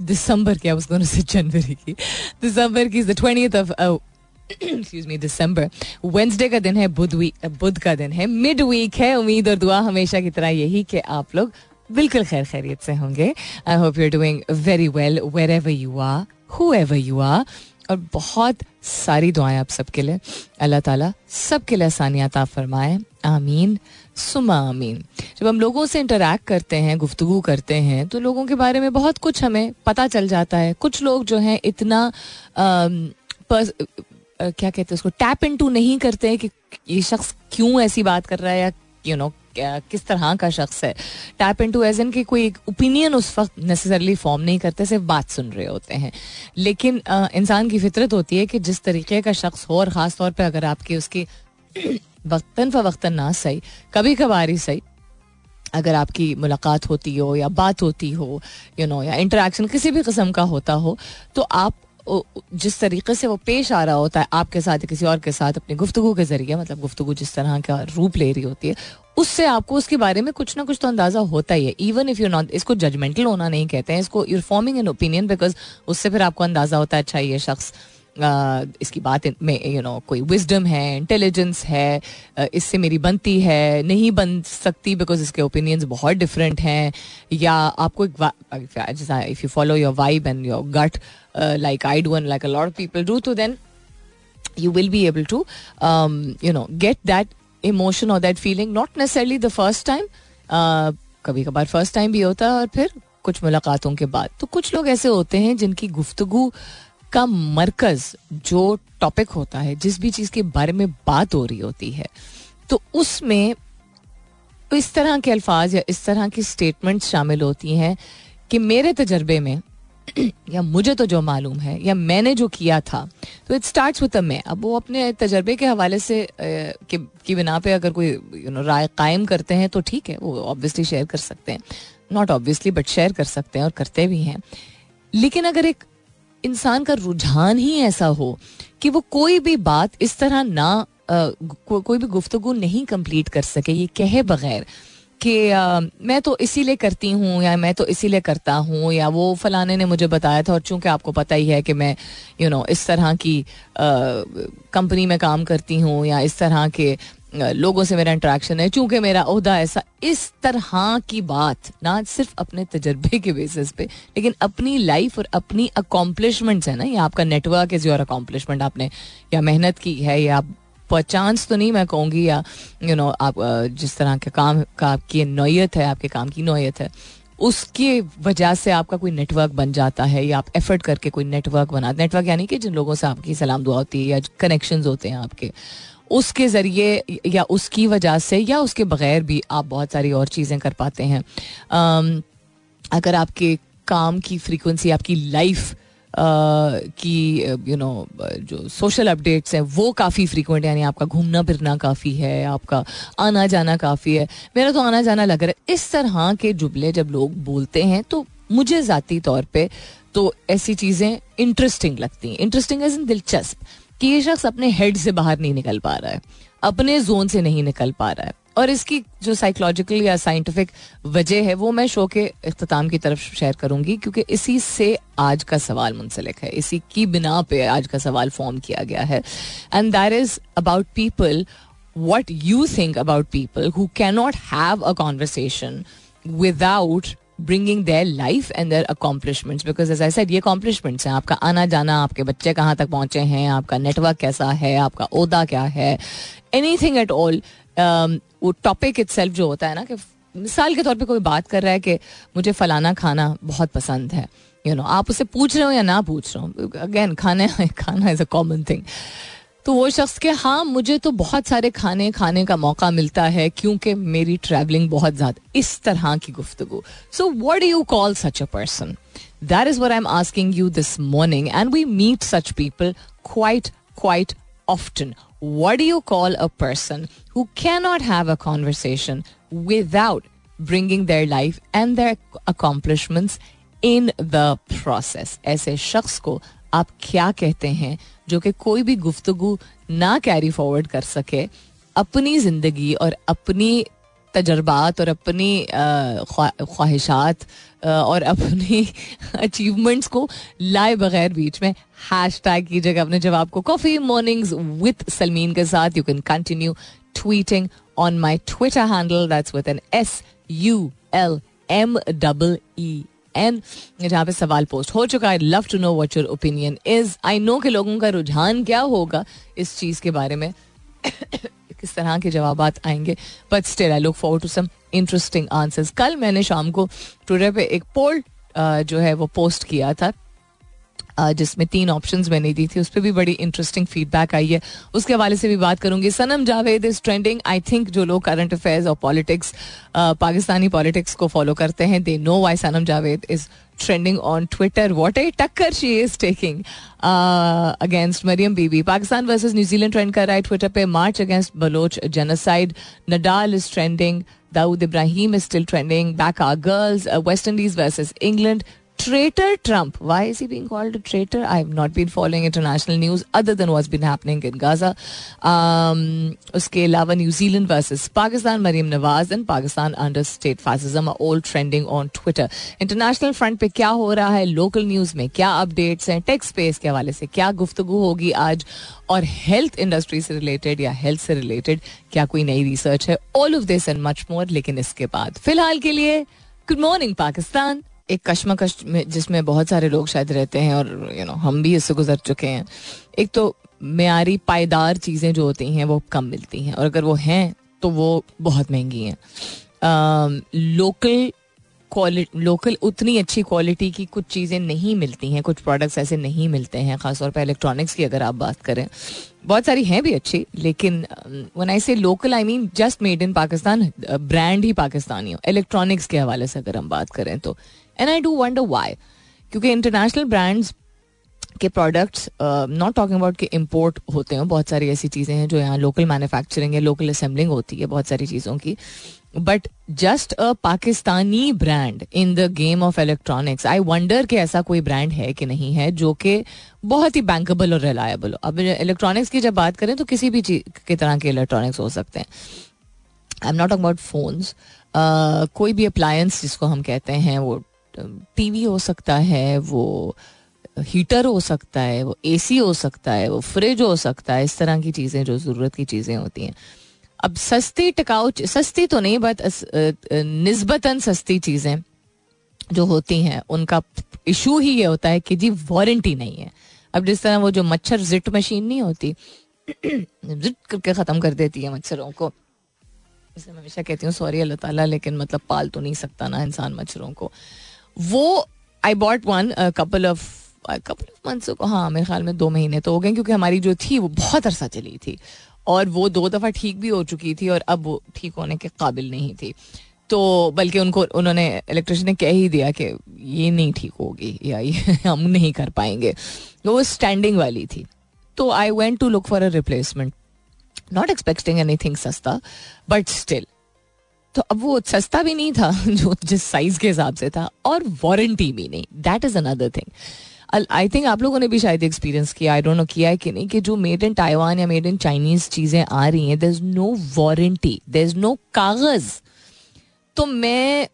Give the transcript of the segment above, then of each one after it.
दिसंबर क्या उसको से जनवरी की। दिसंबर की twenty of excuse me December Wednesday का दिन है, बुध बुध का दिन है। मिड वीक है, उम्मीद और दुआ हमेशा की तरह यही कि आप लोग बिल्कुल खैर खैरियत से होंगे। I hope you are doing very well wherever you are whoever you are और बहुत सारी दुआएँ आप सबके लिए। अल्लाह ताला सबके लिए आसानियात फरमाए। आमीन। सुमा जब हम लोगों से इंटरेक्ट करते हैं गुफ्तगु करते हैं तो लोगों के बारे में बहुत कुछ हमें पता चल जाता है। कुछ लोग जो हैं इतना आ, पस, आ, क्या कहते हैं उसको टैप इन टू नहीं करते हैं कि ये शख्स क्यों ऐसी बात कर रहा है या यू नो किस तरह का शख्स है। Tap in to as an की कोई ओपिनियन उस वक्त नेसेसरली फॉर्म नहीं करते सिर्फ़ बात सुन रहे होते हैं। लेकिन इंसान की फितरत होती है कि जिस तरीके का शख्स हो और ख़ास तौर पर अगर आपकी उसकी वक्तन फ़वक्तन ना सही, कभी कभार ही सही। अगर आपकी मुलाकात होती हो या बात होती हो यू नो या इंटरेक्शन किसी भी किस्म का होता हो तो आप जिस तरीके से वो पेश आ रहा होता है, आपके साथ या किसी और के साथ, अपनी गुफ्तु के ज़रिए मतलब गुफ्तु जिस तरह का रूप ले रही होती है, उससे आपको उसके बारे में कुछ ना कुछ तो अंदाज़ा होता ही है। इवन इफ़ यू नॉट इसको जजमेंटल होना नहीं कहते हैं, इसको you're forming an opinion because उससे फिर आपको अंदाज़ा होता है अच्छा ये शख्स इसकी बात में यू नो कोई विजडम है इंटेलिजेंस है इससे मेरी बनती है नहीं बन सकती बिकॉज़ इसके ओपिनियंस बहुत डिफरेंट हैं या आपको if you follow your vibe and your gut like I do and like a lot people do तो then you will be able to um, you know that or that feeling not necessarily the first time uh, कभी कभार first time भी होता है और फिर कुछ मुलाकातों के बाद। तो कुछ लोग ऐसे होते हैं जिनकी गुफ्तगु का मरकज जो टॉपिक होता है जिस भी चीज़ के बारे में बात हो रही होती है तो उसमें इस तरह के अल्फाज या इस तरह की स्टेटमेंट शामिल होती हैं कि मेरे तजर्बे में या मुझे तो जो मालूम है या मैंने जो किया था तो इट स्टार्ट विद मैं। अब वो अपने तजर्बे के हवाले से कि, बिना पे अगर कोई यू नो राय कायम करते हैं तो ठीक है वो ऑब्वियसली शेयर कर सकते हैं। नॉट ऑब्वियसली बट शेयर कर सकते हैं और करते भी हैं। लेकिन अगर एक इंसान का रुझान ही ऐसा हो कि वो कोई भी बात इस तरह ना को, कोई भी गुफ्तगु नहीं कंप्लीट कर सके ये कहे बगैर कि मैं तो इसीलिए करती हूँ या मैं तो इसीलिए करता हूँ या वो फलाने ने मुझे बताया था और चूँकि आपको पता ही है कि मैं यू you नो know, इस तरह की कंपनी में काम करती हूँ या इस तरह के लोगों से मेरा इंट्रैक्शन है, चूँकि मेरा अहदा ऐसा इस तरह की बात ना सिर्फ़ अपने तजर्बे के बेसिस पे, लेकिन अपनी लाइफ और अपनी अकॉम्पलिशमेंट्स है ना, ये आपका नेटवर्क इज़ योर अकॉम्पलिशमेंट आपने या मेहनत की है, या आप चांस तो नहीं मैं कहूँगी, या यू नो आप जिस तरह के काम का आपकी नोयत है, आपके काम की नोयत है, उसकी वजह से आपका कोई नेटवर्क बन जाता है, या आप एफर्ट करके कोई नेटवर्क बना नेटवर्क यानी कि जिन लोगों से आपकी सलाम दुआ होती है, या कनेक्शंस होते हैं आपके उसके ज़रिए या उसकी वजह से या उसके बगैर भी आप बहुत सारी और चीज़ें कर पाते हैं। अगर आपके काम की फ्रीक्वेंसी आपकी लाइफ की यू नो जो सोशल अपडेट्स हैं, वो काफ़ी फ्रीक्वेंट यानी आपका घूमना फिरना काफ़ी है, आपका आना जाना काफ़ी है। मेरा तो आना जाना लग रहा है। इस तरह के जुमले जब लोग बोलते हैं तो मुझे ज़ाती तौर पे तो ऐसी चीज़ें इंटरेस्टिंग लगती हैं। इंटरेस्टिंग एज इन दिलचस्प। कि ये शख्स अपने हेड से बाहर नहीं निकल पा रहा है, अपने जोन से नहीं निकल पा रहा है। और इसकी जो साइकोलॉजिकल या साइंटिफिक वजह है, वो मैं शो के अख्ताम की तरफ़ शेयर करूँगी, क्योंकि इसी से आज का सवाल मुंसलिक है। इसी की बिना पे आज का सवाल फॉर्म किया गया है। And that is about people what you think about people who cannot have a conversation without bringing their life and their accomplishments because as I said ये अकॉम्पलिशमेंट्स हैं। आपका आना जाना आपके बच्चे कहाँ तक पहुँचे हैं आपका नेटवर्क कैसा है आपका ओदा क्या है एनी थिंग एट ऑल वो टॉपिक इट जो होता है ना कि मिसाल के तौर पे कोई बात कर रहा है कि मुझे फलाना खाना बहुत पसंद है। यू you नो know, आप उससे पूछ रहे हो या ना पूछ रहे हो? अगेन खाने खाना इज़ अ कॉमन थिंग तो वो शख्स के हाँ मुझे तो बहुत सारे खाने खाने का मौका मिलता है क्योंकि मेरी ट्रैवलिंग बहुत ज़्यादा, इस तरह की गुफ्तु so what you call such a person that is where I am asking you this morning and we meet such people quite quite often What do you call a person who cannot have a conversation without bringing their life and their accomplishments in the process? ऐसे शख्स को आप क्या कहते हैं जो कि कोई भी गुफ्तगु ना कैरी फॉरवर्ड कर सके, अपनी ज़िंदगी और अपनी तजर्बात और अपनी ख्वाहिशात और अपनी अचीवमेंट्स को लाए बगैर बीच में हैश टैग कीजिएगा अपने जवाब को। कॉफ़ी मॉर्निंग्स विथ सलमीन के साथ you can continue tweeting on my Twitter handle that's with N S U L M double E N जहाँ पे सवाल पोस्ट हो चुका है love to know what your opinion is I know के लोगों का रुझान क्या होगा इस चीज़ के बारे में। किस तरह के जवाब आएँगे। But still I look for to some interesting answers कल मैंने शाम को ट्विटर पे एक पोल जो है वो पोस्ट किया था। जिसमें तीन ऑप्शंस मैंने दी थी, उस पर भी बड़ी इंटरेस्टिंग फीडबैक आई है। उसके हवाले से भी बात करूँगी। Sanam Javed is trending I think जो लोग करंट अफेयर्स और पॉलिटिक्स पाकिस्तानी पॉलिटिक्स को फॉलो करते हैं they know why Sanam Javed is trending on Twitter what a टक्कर she is taking against Maryam Bibi. Pakistan versus New Zealand trend कर रहा है ट्विटर पे। March against Baloch genocide Nadal is trending Dawood Ibrahim is still trending back our girls West Indies versus England traitor Trump why is he being called traitor I have not been following international news other than what's been happening in Gaza उसके अलावा New Zealand versus Pakistan Mariam Nawaz and Pakistan under state fascism are trending on Twitter international front पे क्या हो रहा है local news में क्या updates हैं टेक्स स्पेस के हवाले से क्या गुफ्तु होगी आज और हेल्थ इंडस्ट्री से रिलेटेड या हेल्थ से रिलेटेड क्या कोई नई रिसर्च है all of this and much more लेकिन इसके बाद फ़िलहाल के लिए गुड मॉर्निंग पाकिस्तान एक कश्मकश में जिसमें बहुत सारे लोग शायद रहते हैं और यू you नो know, हम भी इससे गुजर चुके हैं। एक तो मेयारी पायदार चीज़ें जो होती हैं वो कम मिलती हैं और अगर वो हैं तो वो बहुत महँगी हैं। लोकल क्वालिटी लोकल उतनी अच्छी क्वालिटी की कुछ चीज़ें नहीं मिलती हैं कुछ प्रोडक्ट्स ऐसे नहीं मिलते हैं ख़ासतौर पर इलेक्ट्रॉनिक्स की अगर आप बात करें। बहुत सारी हैं भी अच्छी लेकिन when I say local I mean just made in Pakistan brand ही पाकिस्तानी हो। इलेक्ट्रॉनिक्स के हवाले से अगर हम बात करें तो। And I do wonder why क्योंकि इंटरनेशनल ब्रांड्स के प्रोडक्ट्स नॉट टॉकिंग अबाउट के इम्पोर्ट होते हैं, बहुत सारी ऐसी चीज़ें हैं जो यहाँ लोकल मैन्युफैक्चरिंग है लोकल असेंबलिंग होती है बहुत सारी चीज़ों की. But just a Pakistani brand in the game of electronics I wonder कि ऐसा कोई ब्रांड है कि नहीं है जो कि बहुत ही बैंकेबल और रिलायबल हो. अब इलेक्ट्रॉनिक्स की जब बात करें तो किसी भी चीज़ की तरह के इलेक्ट्रॉनिक्स हो सकते हैं. I am not about phones कोई भी अप्लायंस जिसको हम कहते हैं, वो टीवी हो सकता है, वो हीटर हो सकता है, वो एसी हो सकता है, वो फ्रिज हो सकता है, इस तरह की चीज़ें, जो ज़रूरत की चीज़ें होती हैं। अब सस्ती टिकाऊ सस्ती तो नहीं बट नस्बता सस्ती चीज़ें जो होती हैं, उनका इशू ही ये होता है कि जी वारंटी नहीं है। अब जिस तरह वो जो मच्छर जिट मशीन नहीं होती जिट करके ख़त्म कर देती है मच्छरों को। मैं हमेशा कहती हूँ सॉरी अल्लाह ताला, लेकिन मतलब पाल तो नहीं सकता ना इंसान मच्छरों को। वो I bought one couple of couple of months हाँ मेरे ख्याल में दो महीने तो हो गए, क्योंकि हमारी जो थी, वो बहुत अरसा चली थी। और वो दो दफ़ा ठीक भी हो चुकी थी और अब वो ठीक होने के काबिल नहीं थी। तो बल्कि उनको, उन्होंने इलेक्ट्रिशियन ने कह ही दिया कि ये नहीं ठीक होगी, या ये हम नहीं कर पाएँगे। वो स्टैंडिंग वाली थी। तो I went to look for a replacement not expecting anything सस्ता बट स्टिल तो अब वो सस्ता भी नहीं था, जो जिस साइज़ के हिसाब से था, और वारंटी भी नहीं। That is another thing I think आप लोगों ने भी शायद एक्सपीरियंस किया आई डोंट नो किया है कि नहीं, कि जो मेड इन ताइवान या मेड इन चाइनीज़ चीज़ें आ रही हैं there is no warranty there is no कागज़। तो मैं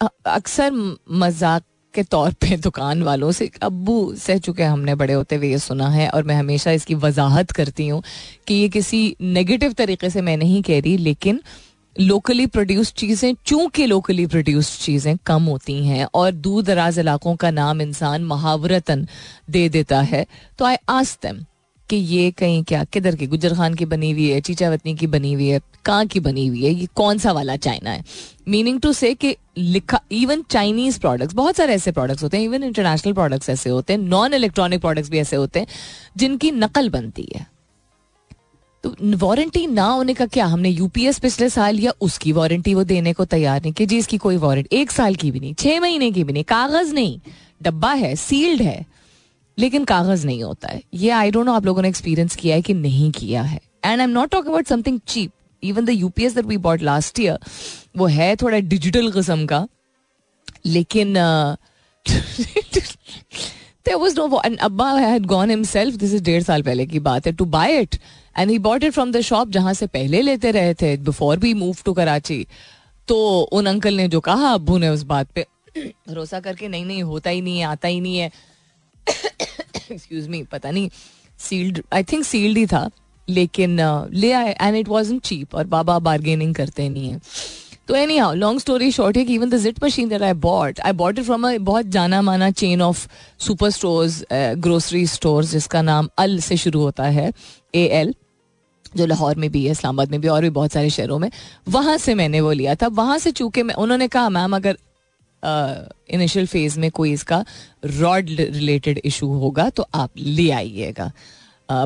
अक्सर मज़ाक के तौर पे दुकान वालों से अबू सह चुके हमने बड़े होते हुए ये सुना है, और मैं हमेशा इसकी वजाहत करती हूँ कि ये किसी नेगेटिव तरीके से मैं नहीं कह रही, लेकिन लोकली प्रोड्यूस चीज़ें, चूँकि लोकली प्रोड्यूस चीज़ें कम होती हैं और दूर दराज इलाकों का नाम इंसान मुहावरतन दे देता है तो आई आस देम कि ये कहीं क्या, किधर की गुजर खान की बनी हुई है चीचावतनी की बनी हुई है, कहाँ की बनी हुई है, ये कौन सा वाला चाइना है? मीनिंग टू से कि लिखा इवन चाइनीज़ प्रोडक्ट्स बहुत सारे ऐसे प्रोडक्ट्स होते हैं इवन इंटरनेशनल प्रोडक्ट्स ऐसे होते हैं नॉन इलेक्ट्रॉनिक प्रोडक्ट्स भी ऐसे होते हैं, जिनकी नकल बनती है। तो वारंटी ना होने का क्या? हमने यूपीएस पिछले साल या उसकी वारंटी वो देने को तैयार नहीं कि, जी, इसकी कोई वारंटी, एक साल की भी नहीं, छह महीने की भी नहीं, कागज़ नहीं, डब्बा है सील्ड है, लेकिन कागज़ नहीं होता है। ये आई डोंट नो आप लोगों ने एक्सपीरियंस किया है कि नहीं किया है। And I am not talk about something cheap even the UPS that we bought last year वो है थोड़ा डिजिटल किस्म का, लेकिन there was no and Abba had gone himself, this is डेढ़ साल पहले की बात है, to buy it. And he bought it from the shop जहाँ से पहले लेते रहे थे, before we moved to Karachi तो उन अंकल ने जो कहा अबू ने उस बात पे भरोसा करके, नहीं नहीं, होता ही नहीं है, आता ही नहीं है। एक्सक्यूज मी पता नहीं सील्ड आई थिंक सील्ड ही था, लेकिन ले आए एंड इट वॉज़ चीप और बाबा बार्गेनिंग करते नहीं है। तो anyhow long story short है कि even the जिट machine that I bought I bought it from a बहुत जाना माना chain of super stores grocery stores जिसका नाम अल से शुरू होता है ए एल जो लाहौर में भी है, इस्लामाबाद में भी, और भी बहुत सारे शहरों में। वहाँ से मैंने वो लिया था। वहाँ से चूँकि मैं, उन्होंने कहा, मैम, अगर इनिशियल फ़ेज़ में कोई इसका रॉड रिलेटेड इशू होगा तो आप ले आइएगा।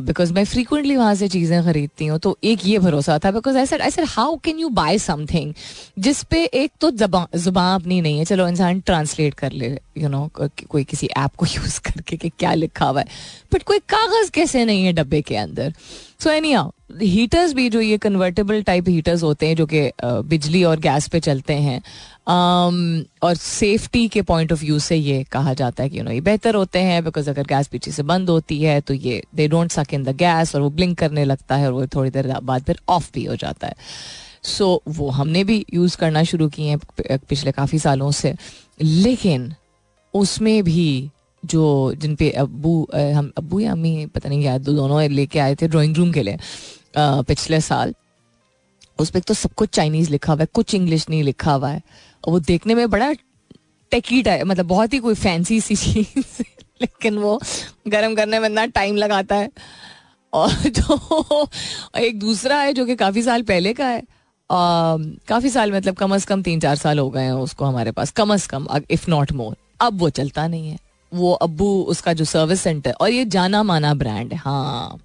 बिकॉज़ मैं फ्रीकुंटली वहाँ से चीज़ें खरीदती हूँ तो एक ये भरोसा था because I sir how can you buy something जिस पे एक तो ज़ुबान अपनी नहीं है, चलो इंसान ट्रांसलेट कर ले। यू नो कोई किसी ऐप को यूज़ करके कि क्या लिखा हुआ है। बट कोई कागज़ कैसे नहीं है डब्बे के अंदर। सो एनी हीटर्स भी जो ये कन्वर्टेबल टाइप हीटर्स होते हैं जो कि बिजली और गैस पे चलते हैं um, और सेफ्टी के पॉइंट ऑफ़ व्यू से ये कहा जाता है कि यू नो ये बेहतर होते हैं बिकॉज़ अगर गैस पीछे से बंद होती है तो ये दे डोंट सक इन द गैस और वो ब्लिंक करने लगता है और वो थोड़ी देर बाद फिर ऑफ़ भी हो जाता है। सो so, वो हमने भी यूज़ करना शुरू किए हैं पिछले काफ़ी सालों से। लेकिन उसमें भी जो जिन पे अबू हम अबू या अम्मी पता नहीं क्या दोनों लेके आए थे ड्राइंग रूम के लिए पिछले साल। उस पर तो सब कुछ चाइनीज़ लिखा हुआ है, कुछ इंग्लिश नहीं लिखा हुआ है। और वो देखने में बड़ा टेकी टाइप मतलब बहुत ही कोई फैंसी सी चीज़ लेकिन वो गर्म करने में इतना टाइम लगाता है। और जो एक दूसरा है, जो कि काफ़ी साल पहले का है काफ़ी साल मतलब कम अज़ कम तीन चार साल हो गए हैं उसको हमारे पास, कम अज़ कम इफ़ नॉट मोर अब वो चलता नहीं है। वो अब्बू, उसका जो सर्विस सेंटर और ये जाना माना ब्रांड है। हाँ।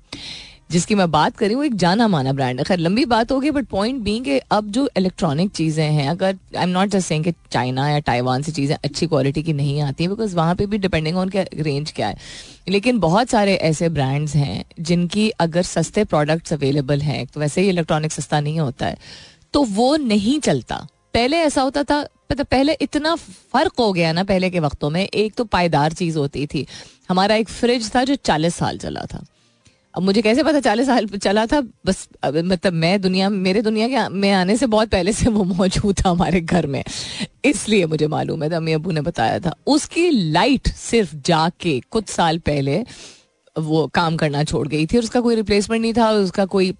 जिसकी मैं बात करी, वो एक जाना माना ब्रांड है। खैर, लंबी बात होगी बट पॉइंट बी कि अब जो इलेक्ट्रॉनिक चीज़ें हैं, अगर आई एम नॉट जस्ट कि चाइना या ताइवान से चीज़ें अच्छी क्वालिटी की नहीं आती हैं बिकॉज़ वहाँ पे भी डिपेंडिंग ऑन क्या रेंज क्या है। लेकिन बहुत सारे ऐसे ब्रांड्स हैं, जिनकी अगर सस्ते प्रोडक्ट्स अवेलेबल हैं तो वैसे ही इलेक्ट्रॉनिक सस्ता नहीं होता है। तो वो नहीं चलता। पहले ऐसा होता था मतलब पहले इतना फ़र्क हो गया ना पहले के वक्तों में, एक तो पायदार चीज़ होती थी। हमारा एक फ्रिज था जो चालीस साल चला था। अब मुझे कैसे पता चालीस साल चला था? बस मतलब मैं दुनिया, मेरे दुनिया के में आने से बहुत पहले से वो मौजूद था हमारे घर में। इसलिए मुझे मालूम है था अम्मी अबू ने बताया था। उसकी लाइट सिर्फ़ जाके कुछ साल पहले वो काम करना छोड़ गई थी और उसका कोई रिप्लेसमेंट नहीं था, उसका कोई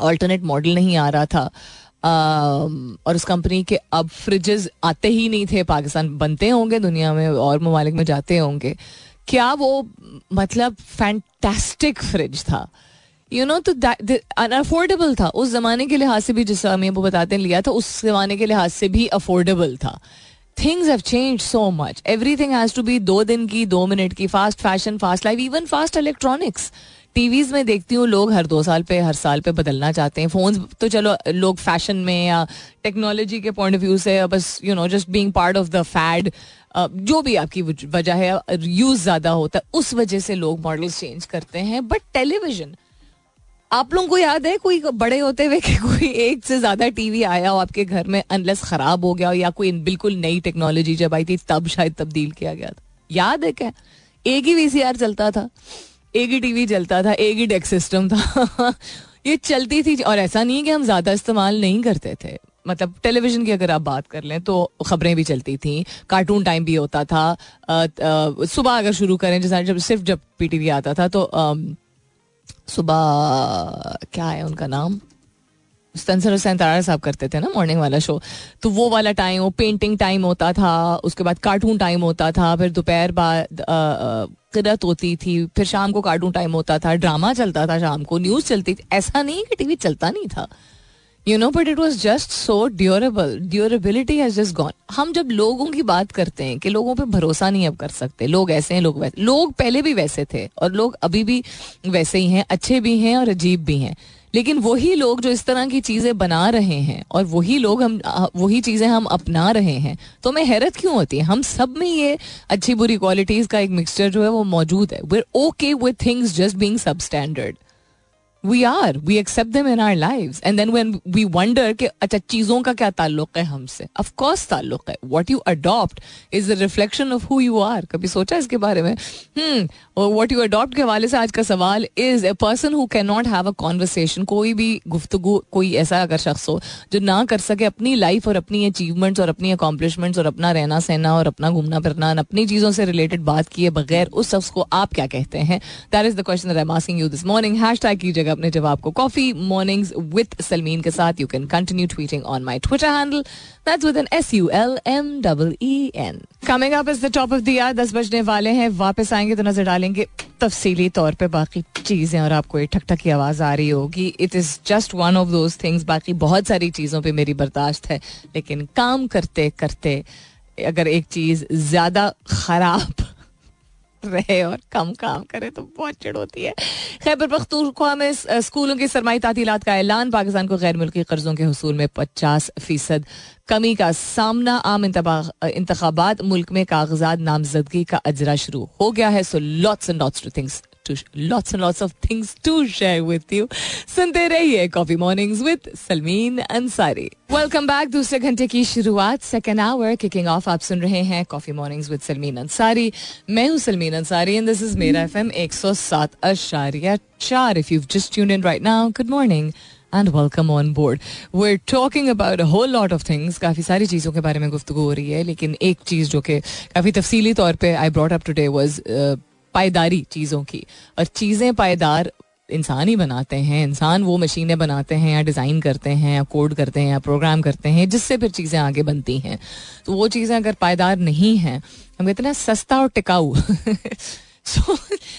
ऑल्टरनेट मॉडल नहीं आ रहा था। और उस कंपनी के अब फ्रिजेस आते ही नहीं थे, पाकिस्तान बनते होंगे दुनिया में और ममालिक में जाते होंगे। क्या वो मतलब फैंटेस्टिक फ्रिज था? यू नो तो अनअफोर्डेबल था। उस जमाने के लिहाज से भी, जिस हमें वो बताते लिया था, उस जमाने के लिहाज से भी अफोर्डेबल था। Things have change so much everything has to be दो दिन की, दो मिनट की fast fashion fast life even fast electronics TVs में देखती हूँ, लोग हर दो साल पे, हर साल पे बदलना चाहते हैं। फ़ोन तो चलो, लोग फ़ैशन में या टेक्नोलॉजी के पॉइंट ऑफ़ व्यू से, बस you know just being part of the fad जो भी आपकी वजह है यूज़ ज़्यादा होता है, उस वजह से लोग मॉडल्स चेंज करते हैं। बट टेलीविज़न आप लोगों को याद है, कोई बड़े होते हुए कि कोई एक से ज़्यादा टीवी आया हो आपके घर में अनलेस खराब हो गया हो, या कोई बिल्कुल नई टेक्नोलॉजी जब आई थी, तब शायद तब्दील किया गया था। याद है क्या? एक ही वीसीआर चलता था। एक ही टीवी चलता था, एक ही डेक सिस्टम था। ये चलती थी और ऐसा नहीं है कि हम ज़्यादा इस्तेमाल नहीं करते थे। मतलब टेलीविज़न की अगर आप बात कर लें तो खबरें भी चलती थी कार्टून टाइम भी होता था। सुबह अगर शुरू करें, जैसे जब, सिर्फ़ जब पीटीवी आता था तो सुबह, क्या है उनका नाम? स्तंसर सैंतारा साहब करते थे ना मॉर्निंग वाला शो तो वो वाला टाइम वो पेंटिंग टाइम होता था, उसके बाद कार्टून टाइम होता था, फिर दोपहर बाद किरत होती थी। फिर शाम को कार्टून टाइम होता था ड्रामा चलता था शाम को न्यूज़ चलती थी। ऐसा नहीं कि टीवी चलता नहीं था। You know but it was just so durable durability has just gone हम जब लोगों की बात करते हैं कि लोगों पे भरोसा नहीं अब कर सकते। लोग ऐसे हैं, लोग वैसे लोग पहले भी वैसे थे और लोग अभी भी वैसे ही हैं, अच्छे भी हैं और अजीब भी हैं। लेकिन वही लोग जो इस तरह की चीज़ें बना रहे हैं और वही लोग हम वही चीज़ें हम अपना रहे हैं तो हमें हैरत क्यों होती है? हम सब में ये अच्छी बुरी क्वालिटीज का एक मिक्सचर जो है वो मौजूद है। वे okay with things just being substandard we are we accept them in our live and then when we wonder कि अच्छा चीज़ों का क्या ताल्लुक है हमसे? ऑफकोर्स ताल्लुक है। What you adopt is the reflection of who you are कभी सोचा इसके बारे में? वॉट यू अडॉप्ट के हवाले से आज का सवाल is a person who can not have a conversation कोई भी गुफ्तगु, कोई ऐसा अगर शख्स हो जो ना कर सके अपनी लाइफ और अपनी अचीवमेंट्स और अपनी अकॉम्पलिशमेंट्स और अपना रहना सहना और अपना घूमना फिरना अपनी चीज़ों से रिलेटेड बात किए बगैर उस शख्स को आप क्या कहते हैं? That is the question you this morning hashtag कीजिएगा जाएगा अपने जवाब को. कॉफ़ी मॉर्निंग्स विद सलमीन के साथ. You can continue tweeting on my Twitter handle that's with N S U L M double E N coming up is the top of the दस बजने वाले हैं. वापस आएँगे तो नज़र डालेंगे तफसीली तौर पे बाकी चीज़ें और आपको एक ठक ठक की आवाज़ आ रही होगी। It is just one of those things बाकी बहुत सारी चीज़ों पे मेरी बर्दाश्त है, लेकिन काम करते करते अगर एक चीज़ ज़्यादा खराब रहे और कम काम करे तो बहुत चिड़ होती है। खैबर पख्तूनख्वा में स्कूलों की सरमाई तातीलत का ऐलान, पाकिस्तान को गैर मुल्की कर्जों के हसूल में पचास फ़ीसद कमी का सामना, आम इंतबात मुल्क में कागजात नामजदगी का अजरा शुरू हो गया है। So lots and lots to things to lots and lots of things to share with you. सुनते रहिए coffee mornings with Salmeen Ansari welcome back दूसरे घंटे की शुरुआत सेकेंड आवर किकिंग ऑफ़ आप सुन रहे हैं coffee mornings with Salmeen Ansari मैं हूँ Salmeen Ansari and this is मेरा एफएम 107 अशारिया चार. If you just tuned in right now good morning and welcome on board we talking about whole lot of things काफ़ी सारी चीज़ों के बारे में गुफ्तु हो रही है, लेकिन एक चीज़ जो कि काफ़ी तफसीली तौर पे I brought up today was पायदारी चीज़ों की। और चीज़ें पायदार इंसान ही बनाते हैं। इंसान वो मशीनें बनाते हैं या डिज़ाइन करते हैं या कोड करते हैं या प्रोग्राम करते हैं जिससे फिर चीज़ें आगे बनती हैं। तो वो चीज़ें अगर पायदार नहीं हैं, हम कहते हैं सस्ता और टिकाऊ। सो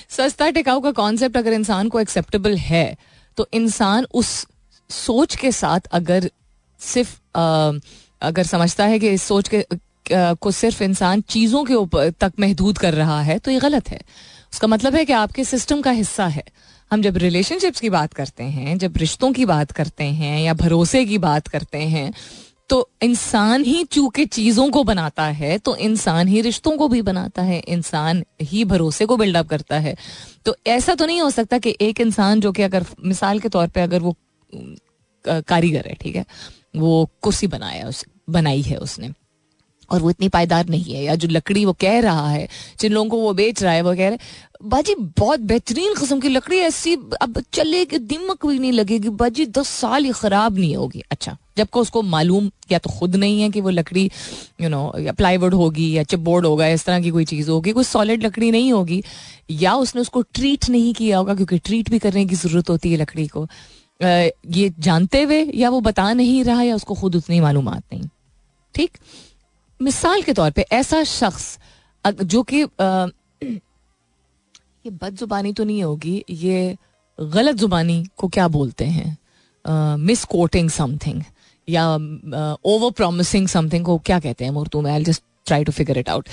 सस्ता टिकाऊ का कॉन्सेप्ट अगर इंसान को एक्सेप्टेबल है तो इंसान उस सोच के साथ अगर सिर्फ़ अगर समझता है कि इस सोच के को सिर्फ़ इंसान चीज़ों के ऊपर तक महदूद कर रहा है तो ये गलत है। उसका मतलब है कि आपके सिस्टम का हिस्सा है। हम जब रिलेशनशिप्स की बात करते हैं, जब रिश्तों की बात करते हैं या भरोसे की बात करते हैं तो इंसान ही चूँकि चीज़ों को बनाता है तो इंसान ही रिश्तों को भी बनाता है, इंसान ही भरोसे को बिल्डअप करता है। तो ऐसा तो नहीं हो सकता कि एक इंसान जो कि अगर, मिसाल के तौर पे अगर वो कारीगर है, ठीक है, वो कुर्सी बनाया उस, बनाई है उसने। और वो इतनी पायदार नहीं है या जो लकड़ी वो कह रहा है, जिन लोगों को वो बेच रहा है, वो कह रहे बाजी बहुत बेहतरीन किस्म की लकड़ी ऐसी अब चलेगी दिमक भी नहीं लगेगी, बाजी दस साल ही खराब नहीं होगी। अच्छा जबकि उसको मालूम या तो खुद नहीं है कि वो लकड़ी यू नो या प्लाईवुड होगी या चिपबोर्ड होगा, इस तरह की कोई चीज़ होगी, कोई सॉलिड लकड़ी नहीं होगी, या उसने उसको ट्रीट नहीं किया होगा, क्योंकि ट्रीट भी करने की ज़रूरत होती है लकड़ी को। ये जानते हुए या वो बता नहीं रहा या उसको खुद उतनी मालूम नहीं। ठीक? मिसाल के तौर पे ऐसा शख्स जो कि ये बद जुबानी तो नहीं होगी, ये गलत जुबानी को क्या बोलते हैं? मिस कोटिंग समथिंग या ओवर प्रोमिसिंग समथिंग को क्या कहते हैं उर्दू में? I just try to figure it out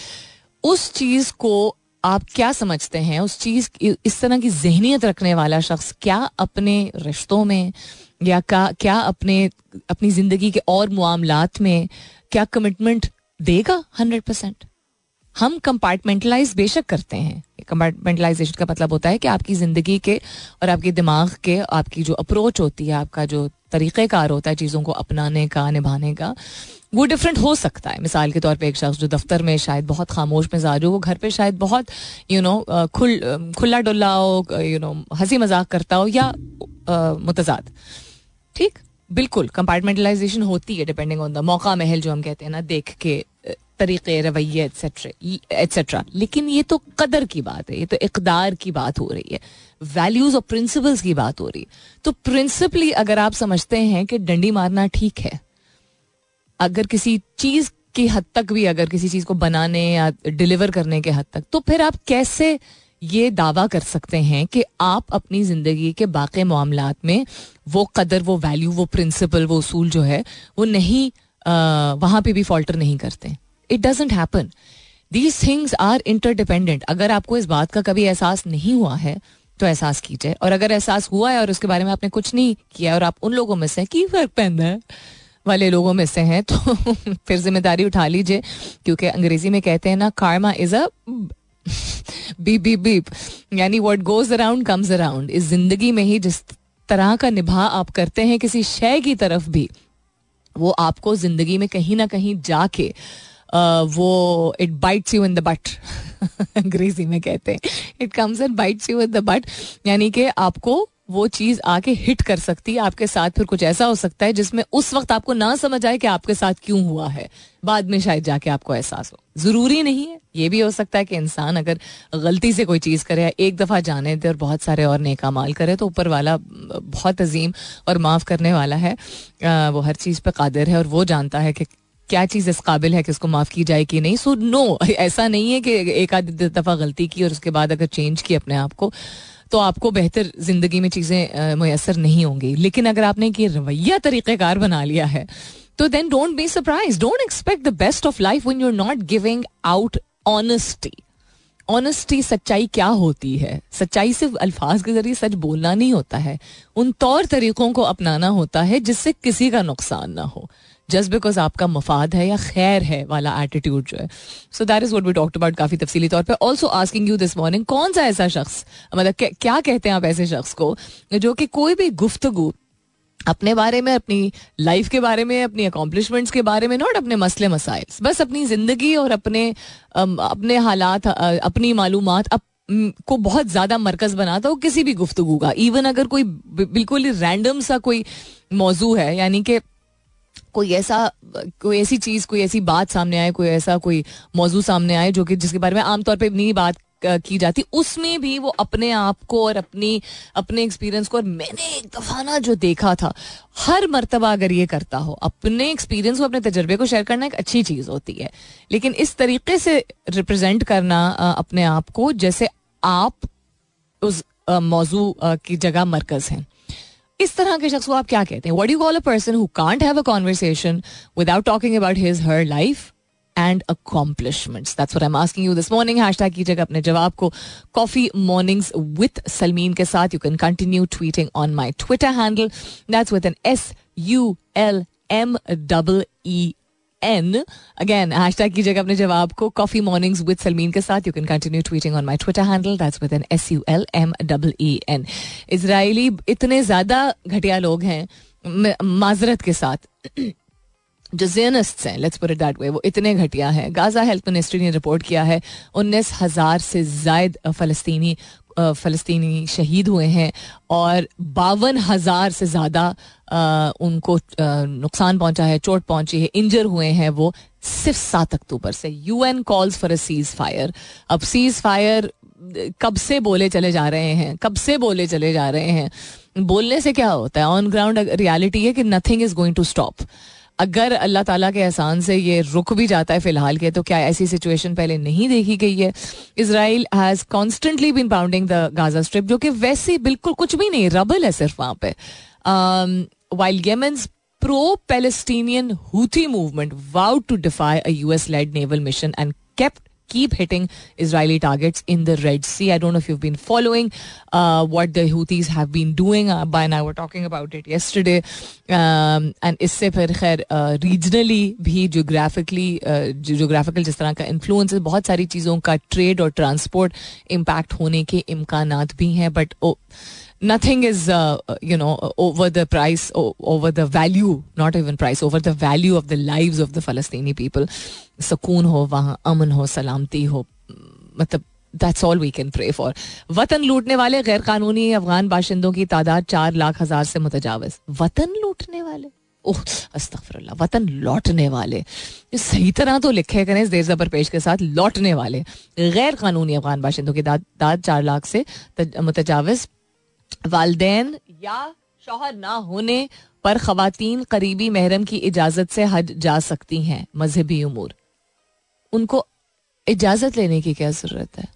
उस चीज़ को आप क्या समझते हैं? उस चीज़ इस तरह की जहनीत रखने वाला शख्स क्या अपने रिश्तों में या क्या क्या अपने, अपनी ज़िंदगी के और मामलात में, क्या कमिटमेंट देगा हंड्रेड परसेंट। हम कंपार्टमेंटलाइज बेशक करते हैं। कंपार्टमेंटलाइजेशन का मतलब होता है कि आपकी ज़िंदगी के और आपके दिमाग के, आपकी जो अप्रोच होती है, आपका जो तरीक़ेकार होता है चीज़ों को अपनाने का, निभाने का, वो डिफरेंट हो सकता है। मिसाल के तौर पे एक शख्स जो दफ्तर में शायद बहुत खामोश, मिजाज हो, वो घर पे शायद बहुत यू नो खुल खुला डुल्ला हो यू नो हँसी मज़ाक करता हो या मुतजाद। ठीक? बिल्कुल कंपार्टमेंटलाइजेशन होती है डिपेंडिंग ऑन द मौका, महल जो हम कहते हैं ना, देख के तरीके, रवैये एट्सेट्रा एट्सेट्रा लेकिन ये तो कदर की बात है, ये तो इकदार की बात हो रही है वैल्यूज़ और प्रिंसिपल्स की बात हो रही है. तो प्रिंसिपली अगर आप समझते हैं कि डंडी मारना ठीक है, अगर किसी चीज़ की हद तक भी, अगर किसी चीज़ को बनाने या डिलीवर करने के हद तक तो फिर आप कैसे ये दावा कर सकते हैं कि आप अपनी ज़िंदगी के बाकी मामला में वो कदर, वो वैल्यू वो प्रिंसिपल वो उसूल जो है, वो नहीं वहाँ पे भी फॉल्टर नहीं करते। It doesn't happen these things are interdependent अगर आपको इस बात का कभी एहसास नहीं हुआ है तो एहसास कीजिए। और अगर एहसास हुआ है और उसके बारे में आपने कुछ नहीं किया और आप उन लोगों में से की फ़र्क पहनता है? वाले लोगों में से हैं तो फिर ज़िम्मेदारी उठा लीजिए, क्योंकि अंग्रेज़ी में कहते हैं ना karma is a beep beep beep यानी what goes around comes around इस ज़िंदगी में ही जिस तरह का निभा आप करते हैं किसी शय की तरफ़ भी, वो आपको ज़िंदगी में कहीं ना कहीं जाके वो it bites you in the butt अंग्रेज़ी में कहते हैं। It comes and bites you in the butt यानी कि आपको वो चीज़ आके हिट कर सकती है, आपके साथ फिर कुछ ऐसा हो सकता है जिसमें उस वक्त आपको ना समझ आए कि आपके साथ क्यों हुआ है। बाद में शायद जाके आपको एहसास हो। ज़रूरी नहीं है। ये भी हो सकता है कि इंसान अगर गलती से कोई चीज़ करे एक दफ़ा जाने दे और बहुत सारे और नेका माल करे तो ऊपर वाला बहुत अजीम और माफ़ करने वाला है। वो हर चीज़ पे कादिर है और वो जानता है कि क्या चीज़ इस काबिल है कि उसको माफ़ की जाए कि नहीं। सो, नो, ऐसा नहीं है कि एक आध दफ़ा गलती की और उसके बाद अगर चेंज की अपने आप को। तो आपको बेहतर ज़िंदगी में चीज़ें मैसर नहीं होंगी। लेकिन अगर आपने कि रवैया तरीक़ेकार बना लिया है तो then don't be surprise don't expect the best of life when you are not giving out honesty honesty सच्चाई क्या होती है? सच्चाई सिर्फ़ अल्फाज के ज़रिए सच बोलना नहीं होता है। उन तौर तरीकों को अपनाना होता है जिससे किसी का नुकसान ना हो। जस्ट बिकॉज़ आपका मफाद है या खैर है वाला एटीट्यूड जो है. So that is what we talked about काफ़ी तफसीली तौर पर also asking you this morning कौन सा ऐसा शख्स मतलब क्या कहते हैं आप ऐसे शख्स को जो कि कोई भी गुफ्तगु अपने बारे में अपनी लाइफ के बारे में अपनी अकॉम्पलिशमेंट्स के बारे में नॉट अपने मसले मसाइल बस अपनी ज़िंदगी और अपने अपने हालात अपनी मालूम अप, को बहुत ज़्यादा मरकज बनाता हो किसी भी गुफ्तगु का. इवन अगर कोई बिल्कुल ही रैंडम सा कोई मौजू है यानी कि कोई ऐसा, कोई ऐसी चीज़, कोई ऐसी बात सामने आए, कोई ऐसा कोई मौजू सामने आए जो कि जिसके बारे में आमतौर पर नहीं बात की जाती, उसमें भी वो अपने आप को और अपनी, अपने एक्सपीरियंस को और मैंने एक दफ़ा ना जो देखा था, हर मरतबा अगर ये करता हो, अपने एक्सपीरियंस को, अपने तजर्बे को शेयर करना एक अच्छी चीज़ होती है। लेकिन इस तरीके से रिप्रेजेंट करना अपने आप को जैसे आप उस मौजू की जगह मरकज हैं। इस तरह के शख्स को आप क्या कहते हैं? What you call a person who can't have a conversation without talking about his her life and accomplishments that's what I am asking you this morning hashtag कीजिएगा अपने जवाब को। कॉफ़ी मॉर्निंग्स विद सलमीन के साथ you can continue tweeting on my Twitter handle that's with N S U L M double E N again hashtag कीजिएगा अपने जवाब को. कॉफ़ी मॉर्निंग्स विद सलमीन के साथ. You can continue tweeting on my Twitter handle that's with N S U L M double E N Israeli इतने ज़्यादा घटिया लोग हैं माजरत के साथ, जो जेनिस्ट हैं let's put it that way वो इतने घटिया हैं. गाजा हेल्थ मिनिस्ट्री ने रिपोर्ट किया है, उन्नीस हज़ार से जायद फ़लस्तनी फ़लस्तनी शहीद हुए हैं और बावन हज़ार से ज़्यादा उनको नुकसान पहुँचा है, चोट पहुँची है, इंजर हुए हैं वो सिर्फ़ सात अक्टूबर से। UN calls for a ceasefire अब सीज फायर कब से बोले चले जा रहे हैं? कब से बोले चले जा रहे हैं? बोलने से क्या होता है? ऑन ग्राउंड रियलिटी है कि nothing is going to stop अगर अल्लाह ताला के एहसान से ये रुक भी जाता है फ़िलहाल के तो क्या ऐसी सिचुएशन पहले नहीं देखी गई है? Israel has constantly been pounding the Gaza Strip जो कि वैसे बिल्कुल कुछ भी नहीं रबल है सिर्फ़ वहाँ पे। While Yemen's pro Palestinian Houthi movement vow to defy a US led naval mission and kept keep hitting Israeli targets in the Red Sea. I don't know if you've been following uh, what the Houthis have been doing. Uh, by now, we're talking about it yesterday. Um, and इससे फिर खैर regionally uh, भी geographically geographical uh, जिस तरह का influence है बहुत सारी चीज़ों का ट्रेड और ट्रांसपोर्ट इम्पैक्ट होने के इम्कान भी हैं but is uh, you know over the price over the value not even price over the value of the lives of the Palestinian people. सुकून हो वहाँ अमन हो सलामती हो मतलब that's all we can pray for वतन लूटने वाले गैर कानूनी अफगान बाशिंदों की तादाद चार लाख हज़ार से मुतजावज वतन लूटने वाले ओह वतन लौटने वाले सही तरह तो लिखे करें इस देर जबर पेश के साथ लौटने वाले गैर कानूनी अफगान बाशिंदों की तादाद चार लाख से मुतजावज वालदेन या शोहर ना होने पर खातन करीबी महरम की इजाज़त से हज जा सकती हैं, मजहबी उमूर। उनको इजाज़त लेने की क्या ज़रूरत है?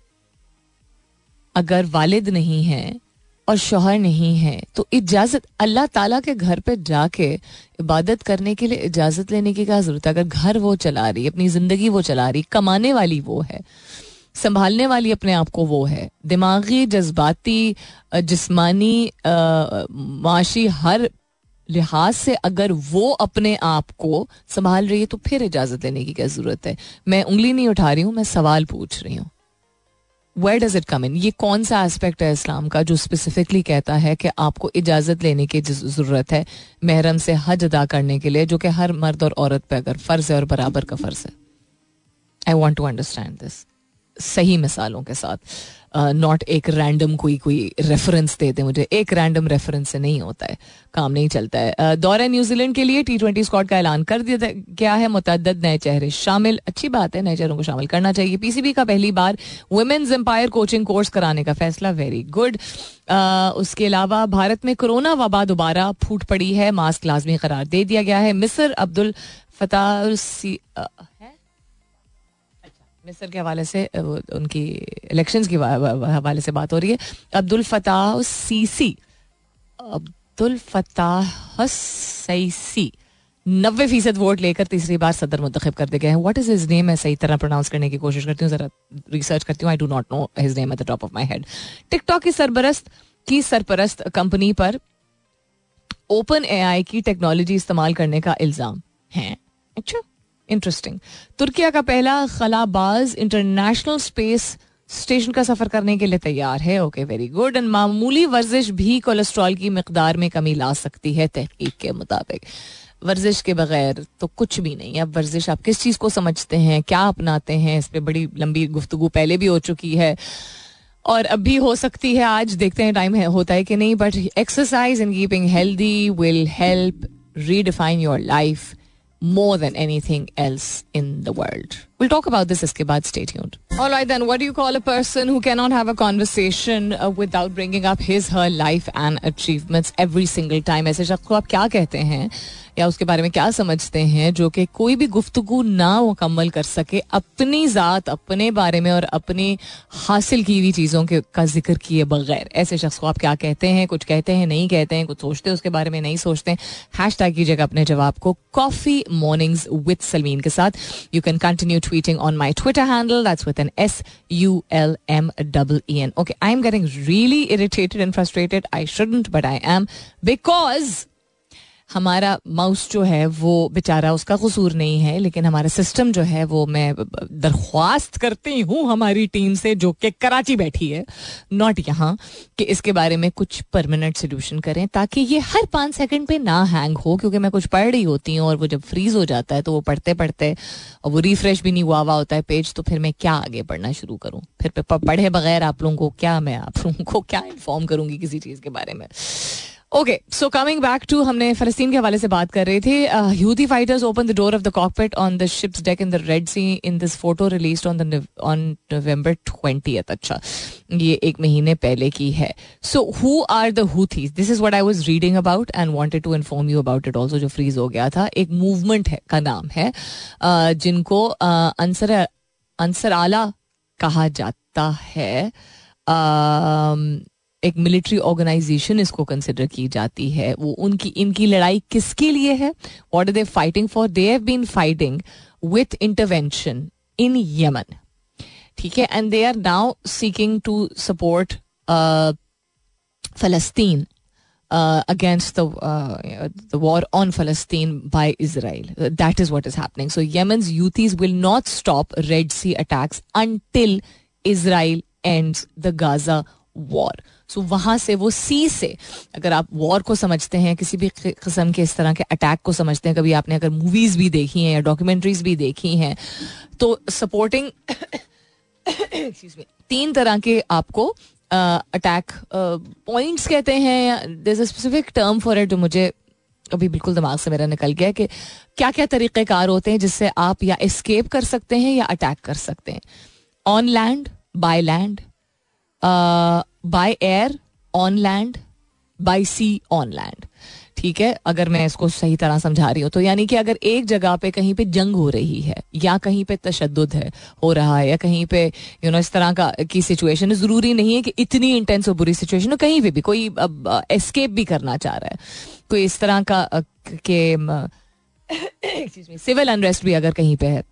अगर वालिद नहीं है और शोहर नहीं है तो इजाज़त अल्लाह ताला के घर पे जाके इबादत करने के लिए इजाज़त लेने की क्या ज़रूरत है? अगर घर वो चला रही अपनी ज़िंदगी वो चला रही, कमाने वाली वो है संभालने वाली अपने आप को वो है। दिमागी, जज्बाती जिस्मानी माशी, हर लिहाज से अगर वो अपने आप को संभाल रही है तो फिर इजाज़त लेने की क्या ज़रूरत है? मैं उंगली नहीं उठा रही हूँ, मैं सवाल पूछ रही हूँ। Where does it come in ये कौन सा एस्पेक्ट है इस्लाम का जो स्पेसिफिकली कहता है कि आपको इजाज़त लेने की ज़रूरत है महरम से हज अदा करने के लिए, जो कि हर मर्द और औरत पर अगर फ़र्ज़ है और बराबर का फ़र्ज़ है। I want to understand this सही मिसालों के साथ नॉट एक रैंडम कोई कोई रेफरेंस देते मुझे, एक रैंडम रेफरेंस से नहीं होता है, काम नहीं चलता है। दौरे न्यूजीलैंड के लिए टी ट्वेंटी स्कॉट का ऐलान कर दिया गया है मुतद नए चेहरे शामिल, अच्छी बात है, नए चेहरों को शामिल करना चाहिए। पीसीबी का पहली बार वुमेन्स एम्पायर कोचिंग कोर्स कराने का फैसला वेरी गुड उसके अलावा भारत में कोरोना वबा दोबारा फूट पड़ी है मास्क लाजमी करार दे दिया गया है। मिसर अब्दुल फताह मिस्र के हवाले से उनकी इलेक्शंस के हवाले से बात हो रही है। Abdul Fattah Sisi, Abdul Fattah Sisi, नब्बे फ़ीसद वोट लेकर तीसरी बार सदर मुंतखब कर दिए गए हैं। व्हाट इज़ हिज नेम मैं सही तरह प्रोनाउंस करने की कोशिश करती हूँ, जरा रिसर्च करती हूँ। I do not know his name at the top of my head TikTok की सरबरस्त, की सरपरस्त कंपनी पर ओपन एआई की टेक्नोलॉजी इस्तेमाल करने का इल्ज़ाम है। अच्छा। इंटरेस्टिंग तुर्किया का पहला खलाबाज इंटरनेशनल स्पेस स्टेशन का सफ़र करने के लिए तैयार है. ओके वेरी गुड एंड मामूली वर्जिश भी कोलेस्ट्रॉल की मकदार में कमी ला सकती है तहकीक के मुताबिक. वर्जिश के बगैर तो कुछ भी नहीं. अब वर्जिश आप किस चीज़ को समझते हैं? क्या अपनाते हैं? इस पर बड़ी लंबी गुफ्तगु पहले भी हो चुकी है. और अब भी हो सकती है. आज देखते हैं टाइम है, होता है कि नहीं but exercise in keeping healthy will help redefine your life more than anything else in the world. We'll talk about this iske baad. Stay tuned. All right, then, what do you call a person who cannot have a conversation uh, without bringing up his, her life and achievements every single time? ऐसे शख्स को आप क्या कहते हैं या उसके बारे में क्या समझते हैं, जो कि कोई भी गुफ्तगु ना मुकम्मल कर सके, अपनी ज़ात, अपने बारे में और अपनी हासिल की हुई चीज़ों के, का ज़िक्र किए बगैर। ऐसे शख्स को आप क्या कहते हैं, कुछ कहते हैं, नहीं कहते हैं, कुछ सोचते हैं उसके बारे में, नहीं सोचते हैश टैग कीजिएगा अपने जवाब को कॉफ़ी मॉर्निंग्स विद सलमीन के साथ। You can continue tweeting on my Twitter handle that's with N S U L M double E N okay I am getting really irritated and frustrated I shouldn't but I am because हमारा mouse जो है, वो बेचारा उसका कसूर नहीं है, लेकिन हमारा सिस्टम जो है, वो मैं दरख्वास्त करती हूँ हमारी टीम से, जो कि कराची बैठी है नॉट यहाँ, कि इसके बारे में कुछ परमानेंट सोल्यूशन करें, ताकि ये हर पाँच सेकंड पे ना हैंग हो, क्योंकि मैं कुछ पढ़ रही होती हूँ, और वो जब फ्रीज हो जाता है तो वो पढ़ते पढ़ते और वो रिफ्रेश भी नहीं हुआ हुआ होता है पेज तो फिर मैं क्या आगे पढ़ना शुरू करूँ? फिर पढ़े बगैर आप लोगों को, क्या मैं आप लोगों को क्या इन्फॉर्म करूँगी किसी चीज़ के बारे में? Okay so coming back to हमने फलस्तीन के हवाले से बात कर रहे थे Houthi fighters open the door of the cockpit on the ship's deck in the Red Sea in this photo release on the on November twenty अच्छा ये एक महीने पहले की है। So who are the Houthis this is what I was reading about and wanted to inform you about it also जो freeze हो गया था। एक मूवमेंट है का नाम है uh, जिनको अंसर uh, अंसर आला कहा जाता है। Uh, एक मिलिट्री ऑर्गेनाइजेशन इसको कंसिडर की जाती है। वो उनकी, इनकी लड़ाई किसके लिए है? What are they fighting for they have been fighting with intervention in Yemen ठीक है? And they are now seeking to support फलस्तीन against the war on फलस्तीन by Israel that is what is happening so Yemen Houthis will not stop Red Sea attacks until Israel end the Gaza war. So वहाँ से, वो सी से, अगर आप war को समझते हैं, किसी भी किस्म के इस तरह के अटैक को समझते हैं, कभी आपने अगर मूवीज़ भी देखी हैं या डॉक्यूमेंट्रीज भी देखी हैं तो सपोर्टिंग तीन तरह के आपको अटैक पॉइंट्स कहते हैं there specific term for it मुझे अभी बिल्कुल दिमाग से मेरा निकल गया कि क्या क्या तरीक़ेकार होते हैं जिससे आप या एस्केप कर सकते हैं या अटैक कर सकते हैं on land by land by air on land by sea on land ठीक है? अगर मैं इसको सही तरह समझा रही हूँ तो यानी कि अगर एक जगह पे कहीं पे जंग हो रही है या कहीं पे तशद है हो रहा है या कहीं पे यू you नो know, इस तरह का की सिचुएशन ज़रूरी नहीं है कि इतनी इंटेंस और बुरी सिचुएशन हो कहीं पे भी कोई एस्केप भी करना चाह रहा है। कोई इस तरह का के सिविल अनरेस्ट भी अगर कहीं पे है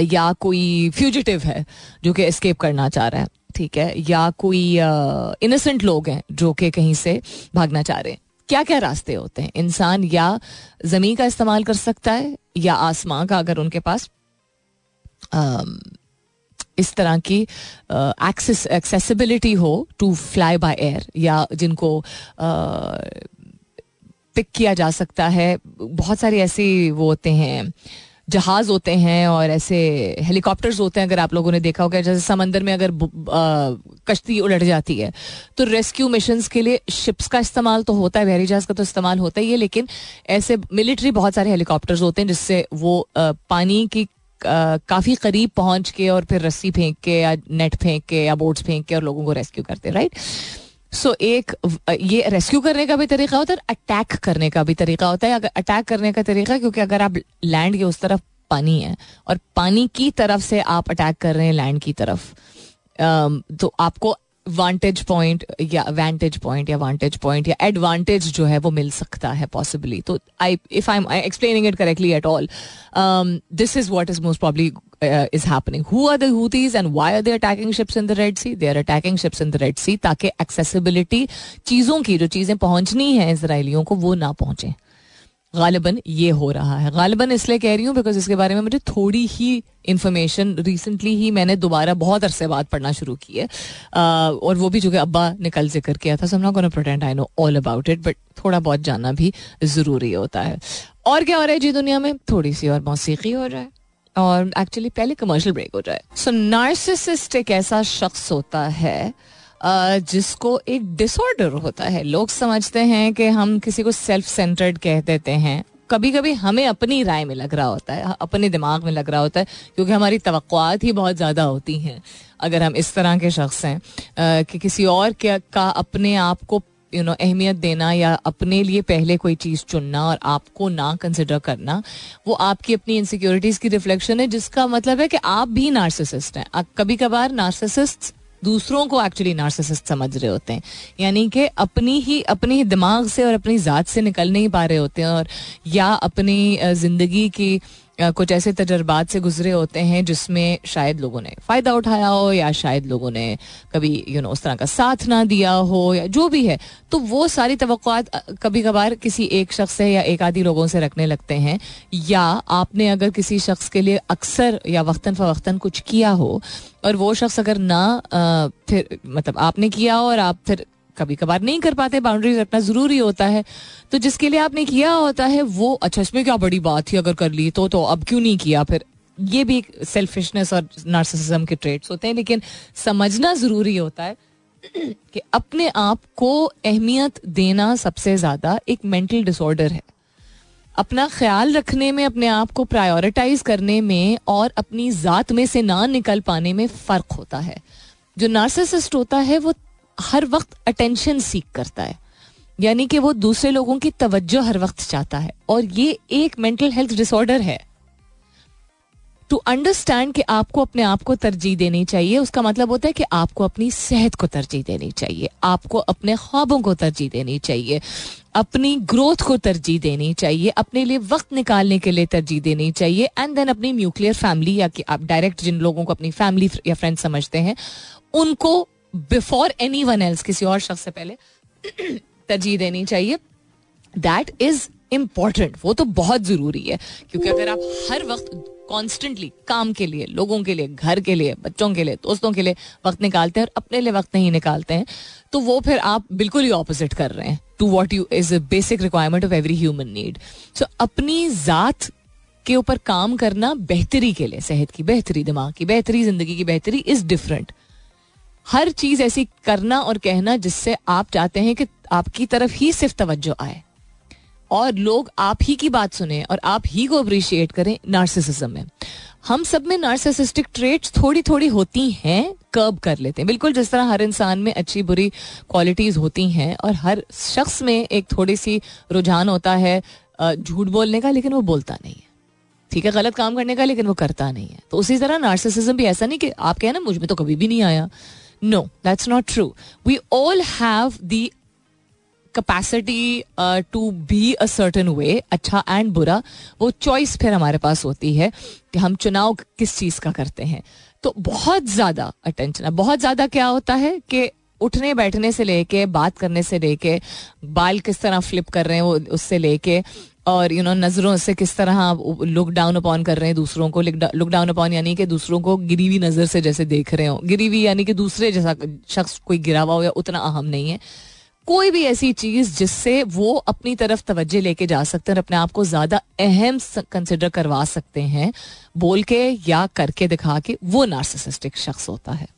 या कोई फ्यूजिटिव है जो कि एस्केप करना चाह रहा है ठीक है, या कोई इनोसेंट लोग हैं जो कि कहीं से भागना चाह रहे हैं। क्या क्या रास्ते होते हैं? इंसान या ज़मीन का इस्तेमाल कर सकता है, या आसमां का अगर उनके पास इस तरह की एक्सेस एक्सेसिबिलिटी हो टू फ्लाई बाय एयर या जिनको पिक किया जा सकता है। बहुत सारे ऐसे वो होते हैं जहाज़ होते हैं और ऐसे हेलीकॉप्टर्स होते हैं, अगर आप लोगों ने देखा होगा, जैसे समंदर में अगर कश्ती उलट जाती है तो रेस्क्यू मिशन के लिए शिप्स का इस्तेमाल तो होता है, बहरी जहाज़ का तो इस्तेमाल होता ही है, लेकिन ऐसे मिलिट्री बहुत सारे हेलीकॉप्टर्स होते हैं, जिससे वो पानी की काफ़ी करीब पहुँच के और फिर रस्सी फेंक के या नेट फेंक के या बोट्स फेंक के और लोगों को रेस्क्यू करते राइट सो एक ये रेस्क्यू करने का भी तरीका होता है अटैक करने का भी तरीका होता है। अगर अटैक करने का तरीका क्योंकि अगर आप लैंड के उस तरफ़ पानी है और पानी की तरफ़ से आप अटैक कर रहे हैं लैंड की तरफ़ तो आपको वांटेज पॉइंट या वेंटेज पॉइंट या वांटेज पॉइंट या एडवांटेज जो है वो मिल सकता है पॉसिबली तो I if I am explaining it correctly at all this is what is most probably is happening who are Houthis and why are they attacking ships in the Red Sea they are attacking ships in the Red Sea ताकि accessibility चीज़ों की, जो चीज़ें पहुंचनी है इसराइलियों को, वो ना पहुँचे। गालिबन ये हो रहा है। गालिबन इसलिए कह रही हूँ बिकॉज़ इसके बारे में मुझे थोड़ी ही इन्फॉर्मेशन रिसेंटली ही मैंने दोबारा बहुत अरसे बाद पढ़ना शुरू की है। और वो भी जो कि अब्बा ने कल ज़िक्र किया था सब ना pretend I know all about it but थोड़ा बहुत जानना भी ज़रूरी होता है। और क्या हो रहा है जी दुनिया में? थोड़ी सी और मौसीकी हो रहा है। और एक्चुअली पहले कमर्शियल ब्रेक हो जाए सो नार्सिसिस्ट एक ऐसा शख्स होता है जिसको एक डिसऑर्डर होता है। लोग समझते हैं कि हम किसी को सेल्फ सेंटर्ड कह देते हैं। कभी कभी हमें अपनी राय में लग रहा होता है अपने दिमाग में लग रहा होता है, क्योंकि हमारी तो ही बहुत ज़्यादा होती हैं। अगर हम इस तरह के शख्स हैं कि किसी और के का अपने आप को यू नो अहमियत देना या अपने लिए पहले कोई चीज़ चुनना और आपको ना कंसिडर करना, वो आपकी अपनी इनसिक्योरिटीज़ की रिफ्लेक्शन है, जिसका मतलब है कि आप भी नार्सिसिस्ट हैं। कभी कभार नार्सिसिस्ट दूसरों को एक्चुअली नार्सिसिस्ट समझ रहे होते हैं। यानी कि अपनी ही, अपने ही दिमाग से और अपनी ज़ात से निकल नहीं पा रहे होते हैं और या अपनी ज़िंदगी की कुछ ऐसे तजर्बात से गुजरे होते हैं जिसमें शायद लोगों ने फ़ायदा उठाया हो या शायद लोगों ने कभी यू नो उस तरह का साथ ना दिया हो या जो भी है। तो वो सारी तो कभी कभार किसी एक शख्स से या एक आदि लोगों से रखने लगते हैं। या आपने अगर किसी शख्स के लिए अक्सर या वक्ता फ़वक्ता कुछ किया हो और वो शख्स अगर ना फिर मतलब आपने किया और आप फिर कभी कभार नहीं कर पाते बाउंड्रीज रखना ज़रूरी होता है। तो जिसके लिए आपने किया होता है, वो अच्छा इसमें क्या बड़ी बात थी अगर कर ली तो तो अब क्यों नहीं किया फिर? ये भी सेल्फिशनेस और नार्सिसिज्म के ट्रेड्स होते हैं, लेकिन समझना ज़रूरी होता है कि अपने आप को अहमियत देना सबसे ज़्यादा एक मेंटल डिसऑर्डर है। अपना ख्याल रखने में, अपने आप को प्रायोरिटाइज करने में और अपनी जात में से ना निकल पाने में फ़र्क होता है। जो नार्सिसिस्ट होता है, वो हर वक्त अटेंशन सीख करता है। यानी कि वो दूसरे लोगों की तवज्जो हर वक्त चाहता है। और ये एक मेंटल हेल्थ डिसऑर्डर है। टू अंडरस्टैंड कि आपको अपने आप को तरजीह देनी चाहिए, उसका मतलब होता है कि आपको अपनी सेहत को तरजीह देनी चाहिए। आपको अपने ख्वाबों को तरजीह देनी चाहिए। अपनी ग्रोथ को तरजीह देनी चाहिए। अपने लिए वक्त निकालने के लिए तरजीह देनी चाहिए। एंड देन अपनी न्यूक्लियर फैमिली या कि आप डायरेक्ट जिन लोगों को अपनी फैमिली या फ्रेंड समझते हैं, उनको बिफोर एनी वन एल्स किसी और शख्स से पहले तरजीह देनी चाहिए। दैट इज़ इंपॉर्टेंट वो तो बहुत ज़रूरी है, क्योंकि अगर आप हर वक्त कॉन्स्टेंटली काम के लिए, लोगों के लिए, घर के लिए, बच्चों के लिए, दोस्तों के लिए वक्त निकालते हैं और अपने लिए वक्त नहीं निकालते हैं तो वो फिर आप बिल्कुल ही ऑपोजिट कर रहे हैं to what you is a basic requirement of every human need so अपनी जात के ऊपर काम करना बेहतरी के लिए, सेहत की बेहतरी, दिमाग की बेहतरी, ज़िंदगी की बेहतरी इज़ डिफरेंट हर चीज़ ऐसी करना और कहना जिससे आप चाहते हैं कि आपकी तरफ़ ही सिर्फ़ तवज्जो आए। और लोग आप ही की बात सुने और आप ही को अप्रिशिएट करें नार्सिसिज्म में। हम सब में नार्सिसिस्टिक ट्रेट्स थोड़ी थोड़ी होती हैं कर्ब कर लेते हैं। बिल्कुल जिस तरह हर इंसान में अच्छी बुरी क्वालिटीज होती हैं और हर शख्स में एक थोड़ी सी रुझान होता है झूठ बोलने का, लेकिन वो बोलता नहीं है। ठीक है, गलत काम करने का, लेकिन वो करता नहीं है। तो उसी तरह नार्सिसिज्म भी ऐसा नहीं कि आप कहें ना, मुझमें तो कभी भी नहीं आया। No that's not true we all have the capacity to be a certain way अच्छा एंड बुरा, वो चॉइस फिर हमारे पास होती है कि हम चुनाव किस चीज़ का करते हैं। तो बहुत ज़्यादा अटेंशन बहुत ज़्यादा क्या होता है कि उठने बैठने से लेके, बात करने से लेके, बाल किस तरह फ्लिप कर रहे हैं वो, उससे लेके और यू नो नज़रों से किस तरह लुक डाउन अपॉन कर रहे हैं दूसरों को लुक डाउन अपॉन यानी कि दूसरों को गिरी हुई नज़र से जैसे देख रहे हो। गिरी हुई यानी कि दूसरे जैसा शख्स कोई गिरा हुआ हो या उतना अहम नहीं है। कोई भी ऐसी चीज़ जिससे वो अपनी तरफ़ तवज्जो लेके जा सकते हैं और अपने आप को ज़्यादा अहम कंसिडर करवा सकते हैं, बोल के या करके दिखा के वो नार्सिसिस्टिक शख्स होता है।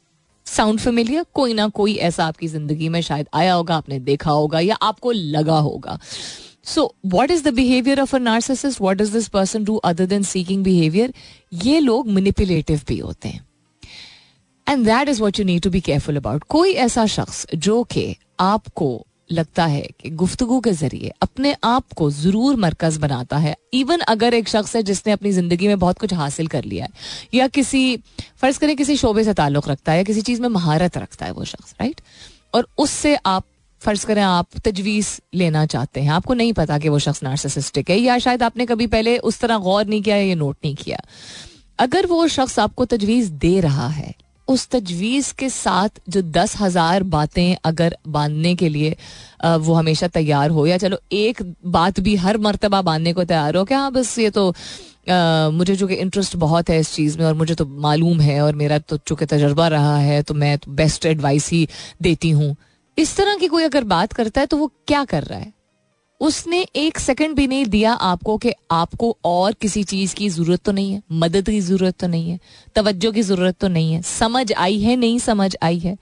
साउंड फेमिलियर कोई ना कोई ऐसा आपकी ज़िंदगी में शायद आया होगा, आपने देखा होगा या आपको लगा होगा। So what is the behaviour of a narcissist what is this person do other than seeking behaviour ये लोग मैनिपुलेटिव भी होते हैं। And that is what you need to be careful about कोई ऐसा शख्स जो कि आपको लगता है कि गुफ्तगु के ज़रिए अपने आप को ज़रूर मरकज बनाता है इवन अगर एक शख्स है जिसने अपनी ज़िंदगी में बहुत कुछ हासिल कर लिया है, या किसी, फ़र्ज़ करें किसी शोबे से ताल्लुक रखता है, या किसी चीज़ में महारत रखता है वो शख्स राइट और उससे आप फ़र्ज़ करें आप तजवीज़ लेना चाहते हैं। आपको नहीं पता कि वो शख्स नार्सिसिस्टिक है या शायद आपने कभी पहले उस तरह गौर नहीं किया या नोट नहीं किया। अगर वो शख्स आपको तजवीज़ दे रहा है उस तजवीज़ के साथ जो दस हज़ार बातें अगर बांधने के लिए वो हमेशा तैयार हो या चलो एक बात भी हर मरतबा बांधने को तैयार हो क्या हाँ बस ये तो आ, मुझे चूँकि इंटरेस्ट बहुत है इस चीज़ में और मुझे तो मालूम है और मेरा तो चूँकि तजर्बा रहा है तो मैं तो बेस्ट एडवाइस ही देती हूँ। इस तरह की कोई अगर बात करता है तो वो क्या कर रहा है? उसने एक सेकंड भी नहीं दिया आपको कि आपको और किसी चीज़ की ज़रूरत तो नहीं है, मदद की ज़रूरत तो नहीं है, तवज्जो की ज़रूरत तो नहीं है, समझ आई है, नहीं समझ आई है?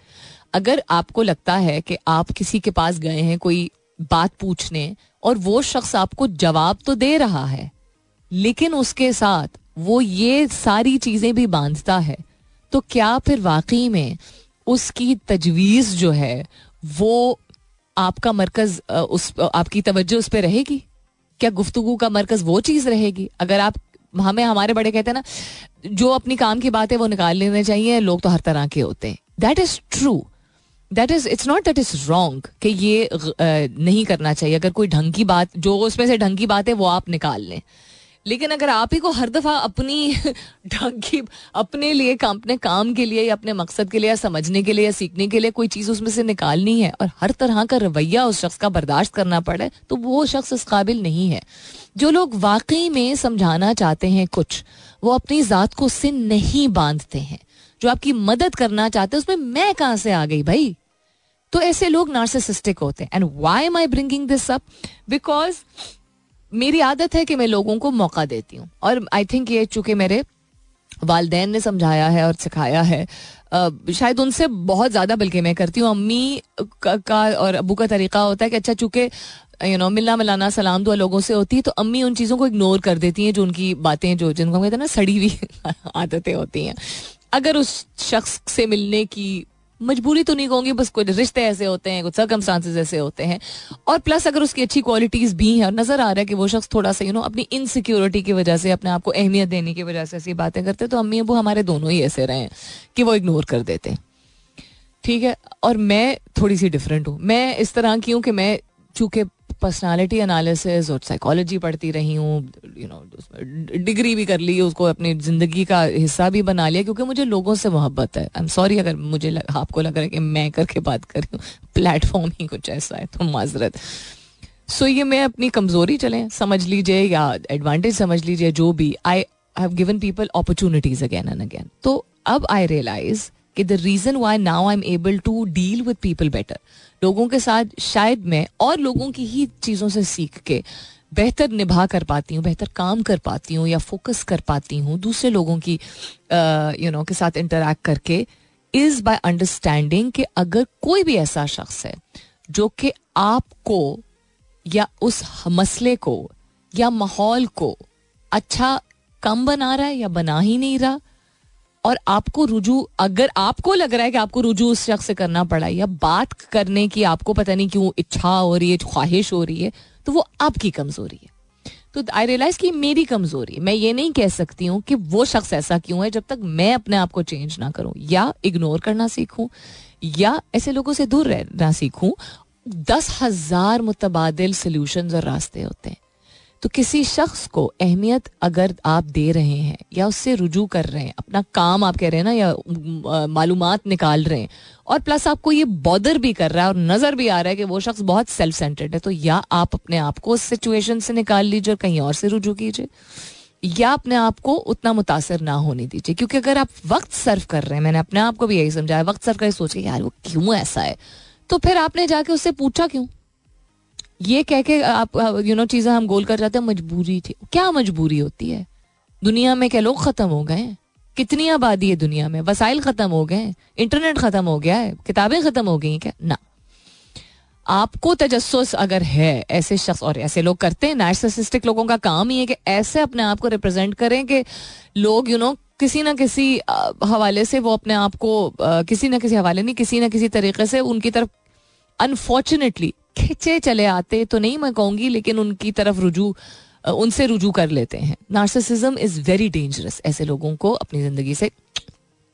अगर आपको लगता है कि आप किसी के पास गए हैं, कोई बात पूछने, और वो शख्स आपको जवाब तो दे रहा है, लेकिन उसके साथ वो ये सारी चीज़ें भी बांधता है तो क्या फिर वाकई में उसकी तजवीज जो है वो आपका मरकज उस आपकी तवज्जो उस पर रहेगी? क्या गुफ्तगु का मरकज वो चीज़ रहेगी? अगर आप, हमें, हमारे बड़े कहते हैं ना, जो अपनी काम की बात है वो निकाल लेने चाहिए, लोग तो हर तरह के होते हैं। That is true that is it's not that is wrong कि ये नहीं करना चाहिए। अगर कोई ढंग की बात, जो उसमें से ढंग की बात है वो आप निकाल लें। लेकिन अगर आप ही को हर दफ़ा अपनी ढंग की अपने लिए काम, अपने काम के लिए या अपने मकसद के लिए या समझने के लिए या सीखने के लिए कोई चीज़ उसमें से निकालनी है और हर तरह का रवैया उस शख्स का बर्दाश्त करना पड़े तो वो शख्स इस काबिल नहीं है। जो लोग वाकई में समझाना चाहते हैं कुछ, वो अपनी जात को उससे नहीं बांधते हैं। जो आपकी मदद करना चाहते हैं, उसमें मैं कहाँ से आ गई भाई? तो ऐसे लोग नार्सिसिस्टिक होते हैं। And why am I bringing this up because मेरी आदत है कि मैं लोगों को मौका देती हूँ। और आई थिंक ये चूँकि मेरे वालदेन ने समझाया है और सिखाया है शायद उनसे बहुत ज़्यादा बल्कि मैं करती हूँ। अम्मी का, का और अबू का तरीका होता है कि अच्छा चूँकि यू नो मिलना मिलाना सलाम दुआ लोगों से होती है तो अम्मी उन चीज़ों को इग्नोर कर देती हैं जो उनकी बातें जो जिनको कहते हैं ना सड़ी हुई आदतें होती हैं। अगर उस शख्स से मिलने की मजबूरी तो नहीं कहूँगी, बस कुछ रिश्ते ऐसे होते हैं, कुछ सर्कमस्टांसेस ऐसे होते हैं। और प्लस अगर उसकी अच्छी क्वालिटीज भी हैं और नज़र आ रहा है कि वो शख्स थोड़ा सा यू नो अपनी इनसिक्योरिटी की वजह से, अपने आप को अहमियत देने की वजह से ऐसी बातें करते तो अम्मी अबू हमारे दोनों ही ऐसे रहे कि वो इग्नोर कर देते ठीक है? और मैं थोड़ी सी डिफरेंट हूँ। मैं इस तरह की हूँ कि मैं, चूँकि पर्सनालिटी एनालिसिस और साइकोलॉजी पढ़ती रही हूँ यू नो डिग्री भी कर ली उसको अपनी ज़िंदगी का हिस्सा भी बना लिया क्योंकि मुझे लोगों से मोहब्बत है। आई एम सॉरी अगर मुझे लग, आपको लग रहा है कि मैं करके बात कर रही हूँ प्लेटफॉर्म ही कुछ ऐसा है तो माजरत। सो so, ये मैं अपनी कमज़ोरी चलें समझ लीजिए या एडवांटेज समझ लीजिए जो भी। I have given people opportunities again and again तो अब आई रियलाइज़ कि the reason why now I am able to deal with people better लोगों के साथ शायद मैं और लोगों की ही चीज़ों से सीख के बेहतर निभा कर पाती हूँ, बेहतर काम कर पाती हूँ या फोकस कर पाती हूँ, दूसरे लोगों की यू नो के साथ इंटरेक्ट करके इज़ बाय अंडरस्टैंडिंग कि अगर कोई भी ऐसा शख्स है जो कि आपको या उस मसले को या माहौल को अच्छा कम बना रहा है या बना ही नहीं रहा और आपको रुजू, अगर आपको लग रहा है कि आपको रुजू उस शख्स से करना पड़ा या बात करने की आपको पता नहीं क्यों इच्छा हो रही है, ख्वाहिश हो रही है तो वो आपकी कमज़ोरी है। तो आई रियलाइज़ की मेरी कमज़ोरी मैं ये नहीं कह सकती हूँ कि वो शख्स ऐसा क्यों है जब तक मैं अपने आप को चेंज ना करूँ या इग्नोर करना सीखूं या ऐसे लोगों से दूर रहना सीखूं। दस हज़ार मुतबादल सोल्यूशन और रास्ते होते हैं। तो किसी शख्स को अहमियत अगर आप दे रहे हैं या उससे रुजू कर रहे हैं, अपना काम आप कह रहे हैं ना, या मालूम निकाल रहे हैं, और प्लस आपको ये बॉदर भी कर रहा है और नज़र भी आ रहा है कि वो शख्स बहुत सेल्फ सेंटर्ड है तो या आप अपने आप को उस सिचुएशन से निकाल लीजिए और कहीं और से रुजू कीजिए, या अपने आप को उतना मुतासर ना होने दीजिए। क्योंकि अगर आप वक्त सर्व कर रहे हैं, मैंने अपने आप को भी यही समझाया, वक्त सर्व कर सोचे यार, वो क्यों ऐसा है? तो फिर आपने जाके उससे पूछा क्यों? ये कह के आप यू नो चीज़ें हम गोल कर जाते हैं, मजबूरी थी। क्या मजबूरी होती है? दुनिया में क्या लोग खत्म हो गए कितनी आबादी है दुनिया में? वसाइल खत्म हो गए इंटरनेट खत्म हो गया है। किताबें खत्म हो गई क्या? ना। आपको तजस्स अगर है, ऐसे शख्स, और ऐसे लोग करते हैं नार्सिसिस्टिक लोगों का काम ही है कि ऐसे अपने आप को रिप्रेजेंट करें कि लोग यू नो किसी ना किसी हवाले से वो अपने आप को किसी ना किसी हवाले नहीं, किसी ना किसी तरीके से उनकी तरफ़ अनफॉर्चुनेटली खिंचे चले आते तो नहीं मैं कहूँगी लेकिन उनकी तरफ़ रुजू उनसे रुजू कर लेते हैं नार्सिसिज्म इज़ वेरी डेंजरस ऐसे लोगों को अपनी ज़िंदगी से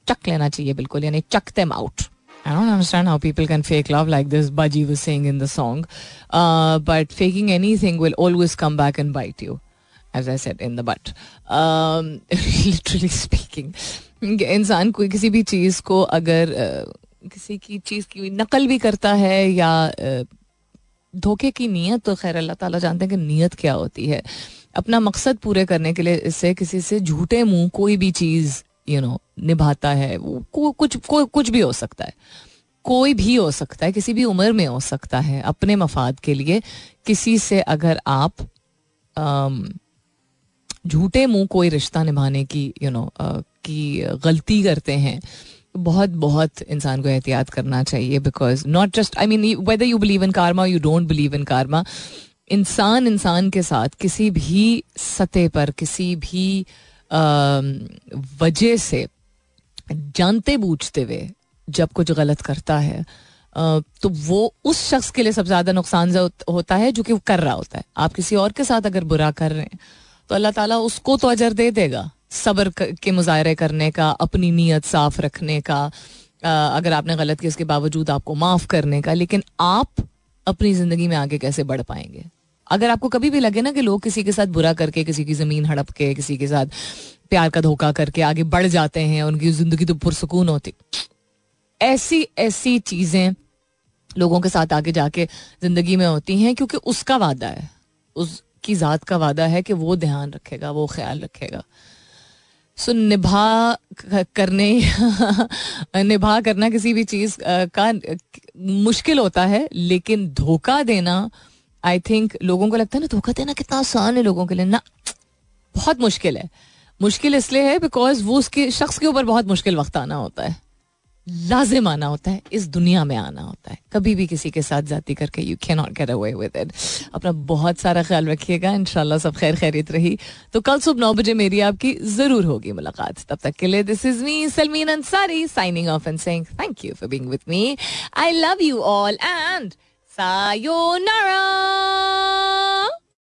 चक लेना चाहिए बिल्कुल यानी chuck them out I don't understand how people can fake love like this, Baji was saying in the song. Uh, but faking anything will always come back and bite you, as I said, in the butt. Um, literally speaking. इंसान कोई किसी भी चीज़ को अगर uh, किसी की चीज़ की नकल भी करता है या धोखे की नीयत तो खैर अल्लाह ताला जानते हैं कि नीयत क्या होती है। अपना मकसद पूरे करने के लिए इससे किसी से झूठे मुँह कोई भी चीज़ यू नो निभाता है वो कुछ को, कुछ भी हो सकता है। कोई भी हो सकता है किसी भी उम्र में हो सकता है अपने मफाद के लिए किसी से अगर आप झूठे मुँह कोई रिश्ता निभाने की यू you नो know, की गलती करते हैं बहुत बहुत इंसान को एहतियात करना चाहिए because not just I mean whether you believe in karma you don't believe in कारमा इंसान इंसान के साथ किसी भी सतह पर, किसी भी वजह से जानते बूझते हुए जब कुछ गलत करता है तो वो उस शख्स के लिए सबसे ज़्यादा नुकसान होता है जो कि वो कर रहा होता है। आप किसी और के साथ अगर बुरा कर रहे हैं तो अल्लाह ताला उसको तो अजर दे देगा। सब्र के मुजाहरे करने का, अपनी नीयत साफ़ रखने का अगर आपने गलत किया उसके बावजूद आपको माफ़ करने का, लेकिन आप अपनी ज़िंदगी में आगे कैसे बढ़ पाएँगे? अगर आपको कभी भी लगे ना कि लोग किसी के साथ बुरा करके, किसी की ज़मीन हड़प के किसी के साथ प्यार का धोखा करके आगे बढ़ जाते हैं, उनकी ज़िंदगी तो पुरसकून होती। ऐसी ऐसी चीज़ें लोगों के साथ आगे जाके ज़िंदगी में होती हैं, क्योंकि उसका वादा है। उसकी जात का वादा है कि वो ध्यान रखेगा, वो ख्याल रखेगा। सो निभा करने, निभा करना किसी भी चीज़ का, मुश्किल होता है, लेकिन धोखा देना आई थिंक लोगों को लगता है ना, धोखा देना कितना आसान है लोगों के लिए। ना, बहुत मुश्किल है। मुश्किल इसलिए है बिकॉज़ वो उसके, शख्स के ऊपर बहुत मुश्किल वक्त आना होता है। लाजिम आना होता है, इस दुनिया में आना होता है। कभी भी किसी के साथ जाती करके you can not get away with it अपना बहुत सारा ख्याल रखिएगा, इंशाल्लाह सब खैर खैरित रही। तो कल सुबह नौ बजे मेरी आपकी ज़रूर होगी मुलाकात। तब तक के लिए this is me Salmeen Ansari signing off and saying thank you for being with me I love you all and sayonara